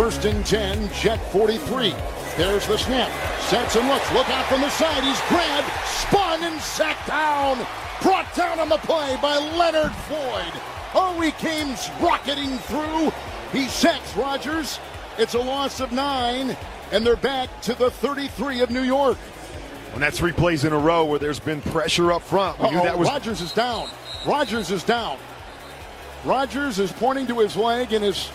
First and 10, Jet 43. There's the snap. Sets and looks. Look out from the side. He's grabbed, spun, and sacked down. Brought down on the play by Leonard Floyd. Oh, he came rocketing through. He sacks Rodgers. It's a loss of nine, and they're back to the 33 of New York. And that's three plays in a row where there's been pressure up front. We knew that was Rodgers is down. Rodgers is down. Rodgers is pointing to his leg and his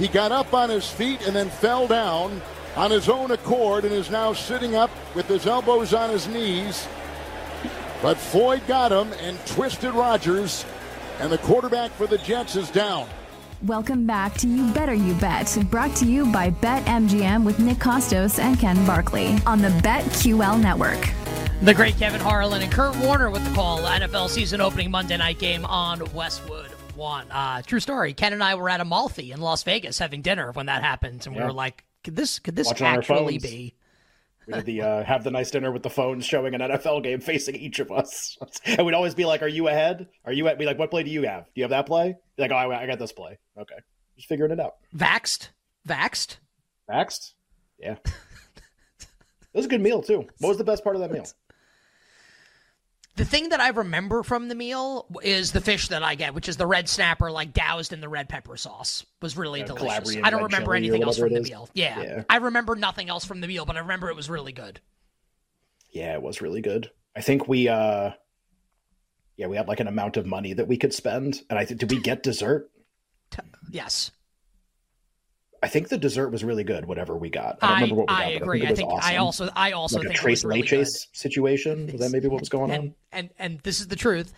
he got up on his feet and then fell down on his own accord and is now sitting up with his elbows on his knees. But Floyd got him and twisted Rodgers, and the quarterback for the Jets is down. Welcome back to You Better You Bet, brought to you by BetMGM with Nick Kostos and Ken Barkley on the BetQL network. The great Kevin Harlan and Kurt Warner with the call. NFL season opening Monday night game on Westwood One. Uh, true story. Ken and I were at Amalfi in Las Vegas having dinner when that happened, and yeah. we were like, "Could this could this Watching actually be?" We did the uh, have the nice dinner with the phones showing an NFL game facing each of us, and we'd always be like, "Are you ahead? Are you at?" Be like, "What play do you have? Do you have that play?" Be like, "Oh, I, I got this play." Okay, just figuring it out. Vaxed, vaxed, vaxed. Yeah, it was a good meal too. What was the best part of that meal? The thing that I remember from the meal is the fish that I get, which is the red snapper, like doused in the red pepper sauce. Was really delicious. I don't remember anything else from the meal. Yeah. yeah, I remember nothing else from the meal, but I remember it was really good. Yeah, it was really good. I think we, uh yeah, we had like an amount of money that we could spend, and I think did we get dessert? Yes. I think the dessert was really good. Whatever we got, I don't remember what we got. I agree. I think, I, think awesome. I also, I also like think a Tres really Leches situation. Was that maybe what was going and, on? And and this is the truth.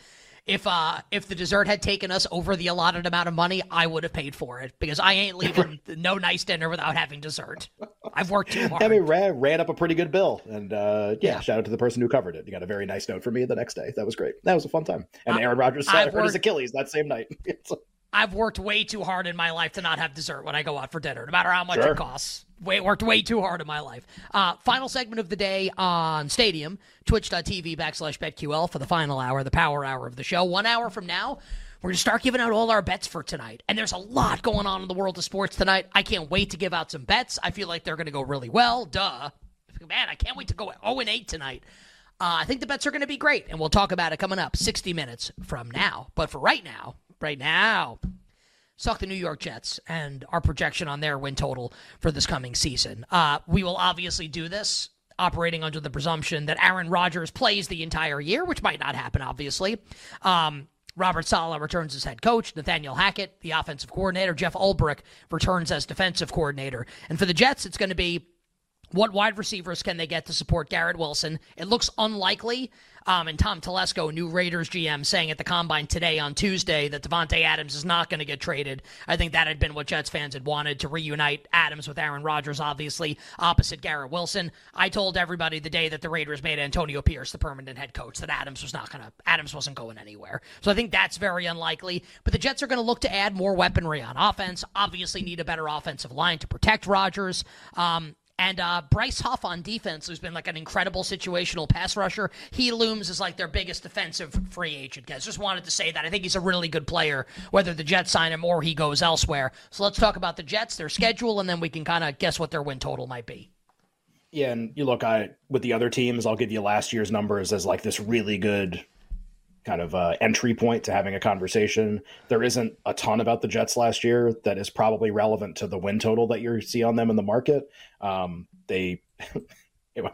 If uh if the dessert had taken us over the allotted amount of money, I would have paid for it because I ain't leaving no nice dinner without having dessert. I've worked too hard. I mean, ran, ran up a pretty good bill, and uh, yeah, yeah, shout out to the person who covered it. You got a very nice note for me the next day. That was great. That was a fun time. And Aaron Rodgers worked, his Achilles that same night. I've worked way too hard in my life to not have dessert when I go out for dinner, no matter how much sure. it costs. Way, worked way too hard in my life. Uh, final segment of the day on Stadium, twitch.tv backslash BetQL for the final hour, the power hour of the show. One hour from now, we're going to start giving out all our bets for tonight. And there's a lot going on in the world of sports tonight. I can't wait to give out some bets. I feel like they're going to go really well. Duh. Man, I can't wait to go 0 8 tonight. Uh, I think the bets are going to be great, and we'll talk about it coming up 60 minutes from now. But for right now, right now. Suck the New York Jets and our projection on their win total for this coming season. Uh, we will obviously do this operating under the presumption that Aaron Rodgers plays the entire year, which might not happen, obviously. Um, Robert Saleh returns as head coach. Nathaniel Hackett, the offensive coordinator. Jeff Ulbrich returns as defensive coordinator. And for the Jets, it's going to be what wide receivers can they get to support Garrett Wilson? It looks unlikely. Um, and Tom Telesco, new Raiders GM, saying at the combine today on Tuesday that Davante Adams is not going to get traded. I think that had been what Jets fans had wanted to reunite Adams with Aaron Rodgers, obviously opposite Garrett Wilson. I told everybody the day that the Raiders made Antonio Pierce the permanent head coach that Adams was not going to. Adams wasn't going anywhere. So I think that's very unlikely. But the Jets are going to look to add more weaponry on offense. Obviously, need a better offensive line to protect Rodgers. Um, and uh, Bryce Huff on defense, who's been like an incredible situational pass rusher, he looms as like their biggest defensive free agent. Guys, just wanted to say that. I think he's a really good player, whether the Jets sign him or he goes elsewhere. So let's talk about the Jets, their schedule, and then we can kind of guess what their win total might be. Yeah, and you look, I with the other teams, I'll give you last year's numbers as like this really good kind of uh, entry point to having a conversation. There isn't a ton about the Jets last year that is probably relevant to the win total that you see on them in the market. Um, they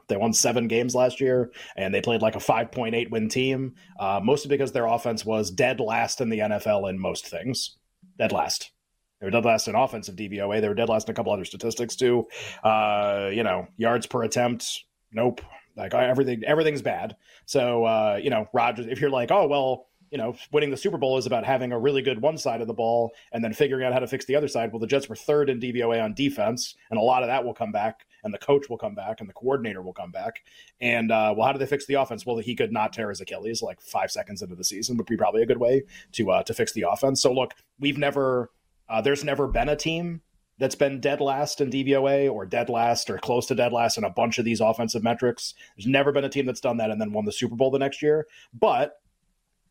they won seven games last year, and they played like a 5.8 win team, uh, mostly because their offense was dead last in the NFL in most things. Dead last. They were dead last in offensive DVOA. They were dead last in a couple other statistics too. Uh, you know, yards per attempt. Nope. Like everything, everything's bad. So uh, you know, Rodgers. If you're like, oh well, you know, winning the Super Bowl is about having a really good one side of the ball and then figuring out how to fix the other side. Well, the Jets were third in DVOA on defense, and a lot of that will come back, and the coach will come back, and the coordinator will come back. And uh, well, how do they fix the offense? Well, he could not tear his Achilles like five seconds into the season would be probably a good way to uh, to fix the offense. So look, we've never. Uh, there's never been a team that's been dead last in DVOA or dead last or close to dead last in a bunch of these offensive metrics. There's never been a team that's done that and then won the Super Bowl the next year. But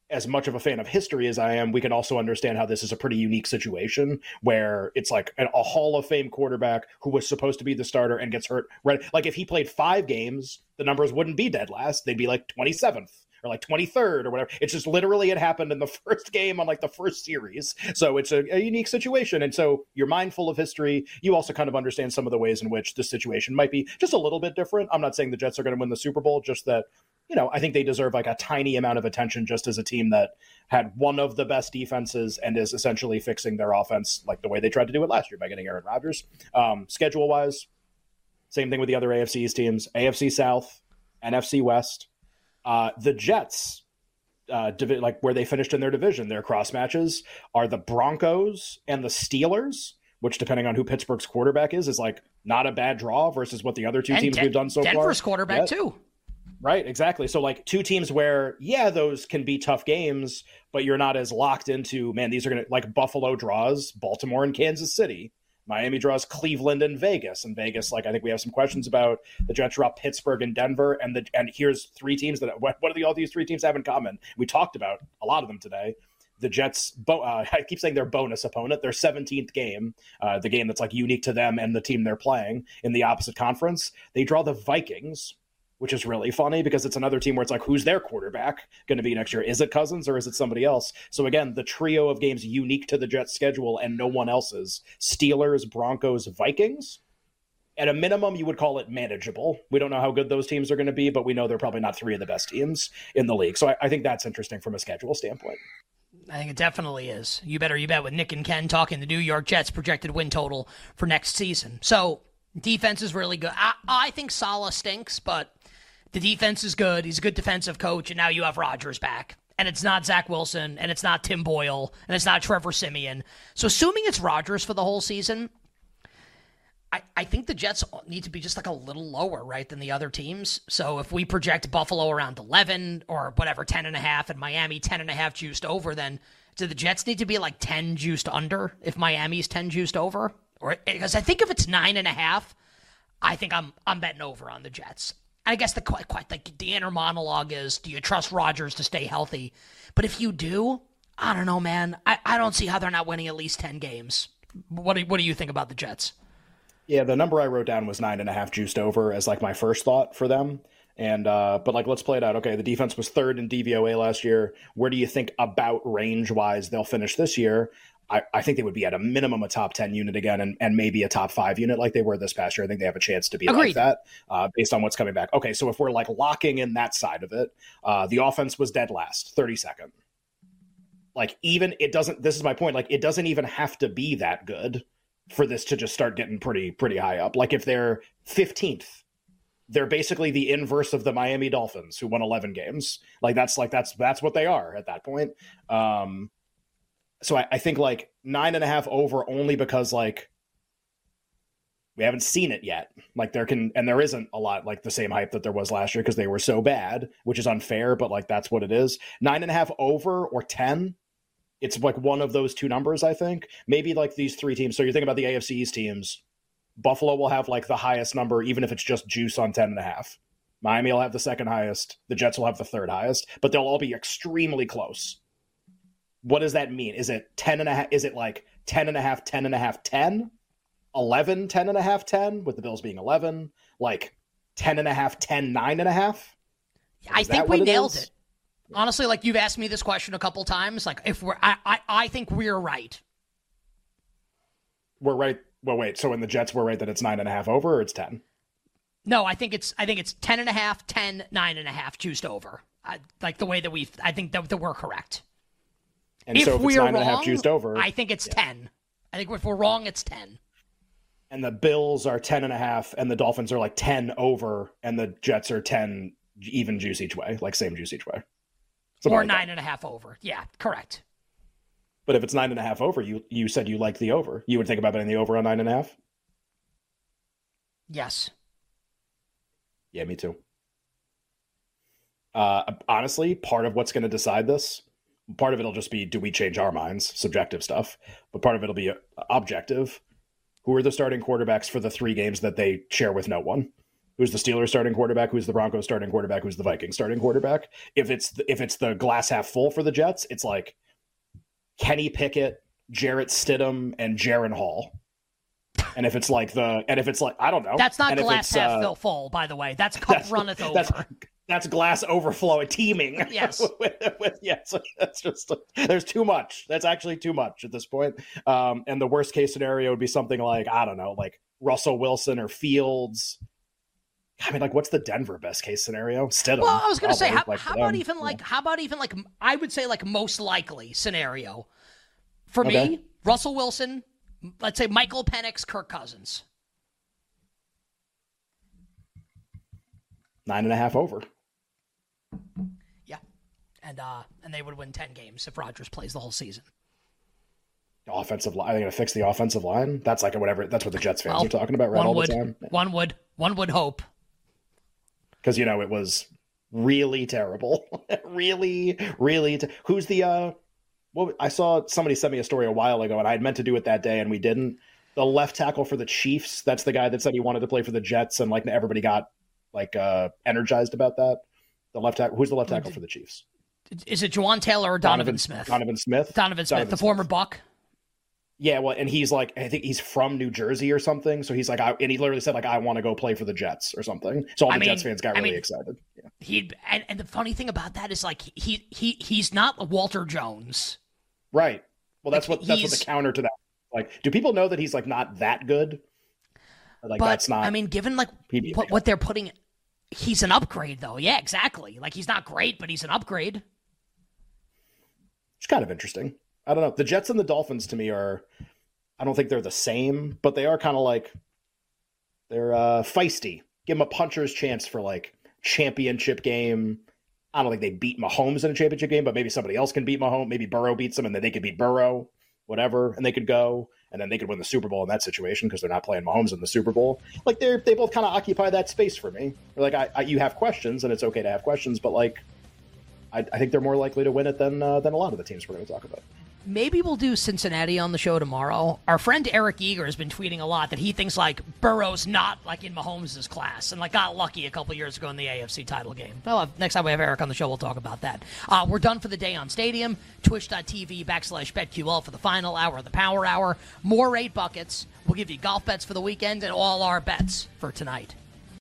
as much of a fan of history as I am, we can also understand how this is a pretty unique situation where it's like a, a Hall of Fame quarterback who was supposed to be the starter and gets hurt. Right, like if he played five games, the numbers wouldn't be dead last; they'd be like twenty seventh or like 23rd or whatever. It's just literally it happened in the first game on like the first series. So it's a, a, unique situation. And so you're mindful of history. You also kind of understand some of the ways in which this situation might be just a little bit different. I'm not saying the Jets are going to win the Super Bowl, just that, you know, I think they deserve like a tiny amount of attention just as a team that had one of the best defenses and is essentially fixing their offense like the way they tried to do it last year by getting Aaron Rodgers. Um, schedule wise, same thing with the other AFC's teams AFC South, NFC West uh, the Jets, uh, divi- like where they finished in their division, their cross matches are the Broncos and the Steelers, which depending on who Pittsburgh's quarterback is, is like not a bad draw versus what the other two and teams Den- we've done so Denver's far. Denver's quarterback yet. too. Right, exactly. So like two teams where yeah, those can be tough games, but you're not as locked into man. These are gonna like Buffalo draws Baltimore and Kansas City. Miami draws Cleveland and Vegas. And Vegas, like I think we have some questions about the Jets draw Pittsburgh and Denver. And the and here's three teams that what, what do the, all these three teams have in common? We talked about a lot of them today. The Jets, bo- uh, I keep saying their bonus opponent, their 17th game, uh, the game that's like unique to them and the team they're playing in the opposite conference. They draw the Vikings, which is really funny because it's another team where it's like, who's their quarterback going to be next year? Is it Cousins or is it somebody else? So again, the trio of games unique to the Jets schedule and no one else's Steelers, Broncos, Vikings. At a minimum, you would call it manageable. We don't know how good those teams are going to be, but we know they're probably not three of the best teams in the league. So I, I think that's interesting from a schedule standpoint. I think it definitely is. You better you bet with Nick and Ken talking the New York Jets projected win total for next season. So defense is really good. I, I think Saleh stinks, but the defense is good. He's a good defensive coach, and now you have Rodgers back. And it's not Zach Wilson, and it's not Tim Boyle, and it's not Trevor Siemian. So, assuming it's Rodgers for the whole season, I, I think the Jets need to be just like a little lower, right, than the other teams. So if we project Buffalo around 11 or whatever, 10 and a half, and Miami 10 and a half juiced over, then do the Jets need to be like 10 juiced under if Miami's 10 juiced over? Or because I think if it's nine and a half, I think I'm I'm betting over on the Jets. I guess the quite quite the, the inner monologue is, do you trust Rodgers to stay healthy? But if you do, I don't know, man. I, I don't see how they're not winning at least 10 games. What do, what do you think about the Jets? Yeah, the number I wrote down was nine and a half juiced over as like my first thought for them. And uh, but like let's play it out. Okay, the defense was third in DVOA last year. Where do you think about range wise they'll finish this year? I, I think they would be at a minimum a top 10 unit again and, and maybe a top five unit like they were this past year. I think they have a chance to be Agreed. like that uh, based on what's coming back. Okay, so if we're like locking in that side of it, uh, the offense was dead last, 32nd. Like, even it doesn't, this is my point, like, it doesn't even have to be that good for this to just start getting pretty pretty high up. Like if they're 15th, they're basically the inverse of the Miami Dolphins who won 11 games. Like that's like that's that's what they are at that point. Um, so I, I think like nine and a half over only because like we haven't seen it yet. Like there can and there isn't a lot like the same hype that there was last year because they were so bad, which is unfair, but like that's what it is. Nine and a half over or ten it's like one of those two numbers, I think. Maybe like these three teams. So you think about the AFC's teams. Buffalo will have like the highest number, even if it's just juice on 10 and a half. Miami will have the second highest. The Jets will have the third highest, but they'll all be extremely close. What does that mean? Is it 10 and a half? Is it like 10 and a half, 10 and a half, 10? 11, 10 and a half, 10, with the Bills being 11? Like 10 and a half, 10, 9 and a half? Is I think we nailed it honestly, like you've asked me this question a couple times. Like if we're, I, I, I think we're right. We're right. Well, wait. So in the Jets, we're right that it's nine and a half over, or it's ten. No, I think it's I think it's ten and a half, ten, nine and a half, juiced over. I, like the way that we've, I think that, that we're correct. And if, so if we're nine wrong, and a half juiced over, I think it's yeah. ten. I think if we're wrong, it's ten. And the Bills are ten and a half, and the Dolphins are like ten over, and the Jets are ten even juice each way, like same juice each way. Something or like nine that. and a half over. Yeah, correct. But if it's nine and a half over, you you said you like the over. You would think about betting the over on nine and a half. Yes. Yeah, me too. Uh, honestly, part of what's going to decide this, part of it'll just be do we change our minds, subjective stuff, but part of it'll be uh, objective. Who are the starting quarterbacks for the three games that they share with no one? who's the Steelers starting quarterback, who's the Broncos starting quarterback, who's the Vikings starting quarterback. If it's the, if it's the glass half full for the Jets, it's like Kenny Pickett, Jarrett Stidham, and Jaren Hall. And if it's like the and if it's like I don't know, that's not glass half uh, full, by the way. That's cup runneth over. That's, that's glass overflowing, teeming. Yes. with, with, yes. That's just there's too much. That's actually too much at this point. Um, and the worst case scenario would be something like I don't know, like Russell Wilson or Fields. I mean, like, what's the Denver best case scenario? Stidham. Well, I was going to say, how, like how about even like, how about even like, I would say like most likely scenario for okay. me, Russell Wilson. Let's say Michael Penix, Kirk Cousins. Nine and a half over. Yeah, and uh, and they would win ten games if Rodgers plays the whole season. Offensive line. Are they going to fix the offensive line? That's like whatever. That's what the Jets fans well, are talking about right all would, the time. One would. One would hope. Because you know it was really terrible. really, really. Te- Who's the? uh Well, I saw somebody sent me a story a while ago, and I had meant to do it that day, and we didn't. The left tackle for the Chiefs. That's the guy that said he wanted to play for the Jets, and like everybody got like uh energized about that. The left tackle. Who's the left tackle for the Chiefs? Is it Jawaan Taylor or Donovan, Donovan Smith? Donovan Smith. Donovan Smith, Donovan the Smith. former Buck. Yeah, well, and he's like, I think he's from New Jersey or something. So he's like, I, and he literally said like, I want to go play for the Jets or something. So all the I mean, Jets fans got really mean, excited. Yeah. He and, and the funny thing about that is like he he he's not Walter Jones. Right. Well, that's like, what that's what the counter to that. Like, do people know that he's like not that good? Like but, that's not. I mean, given like what, what they're putting, he's an upgrade though. Yeah, exactly. Like he's not great, but he's an upgrade. It's kind of interesting. I don't know. The Jets and the Dolphins to me are I don't think they're the same, but they are kind of like they're uh, feisty. Give them a puncher's chance for like championship game. I don't think they beat Mahomes in a championship game, but maybe somebody else can beat Mahomes. Maybe Burrow beats them, and then they could beat Burrow, whatever, and they could go, and then they could win the Super Bowl in that situation because they're not playing Mahomes in the Super Bowl. Like they they both kind of occupy that space for me. like I, I, you have questions, and it's okay to have questions, but like I, I think they're more likely to win it than uh, than a lot of the teams we're going to talk about maybe we'll do Cincinnati on the show tomorrow. Our friend Eric Eager has been tweeting a lot that he thinks like Burrow's not like in Mahomes' class and like got lucky a couple years ago in the AFC title game. Well, next time we have Eric on the show, we'll talk about that. Uh, we're done for the day on Stadium. Twitch.tv backslash BetQL for the final hour of the Power Hour. More eight buckets. We'll give you golf bets for the weekend and all our bets for tonight.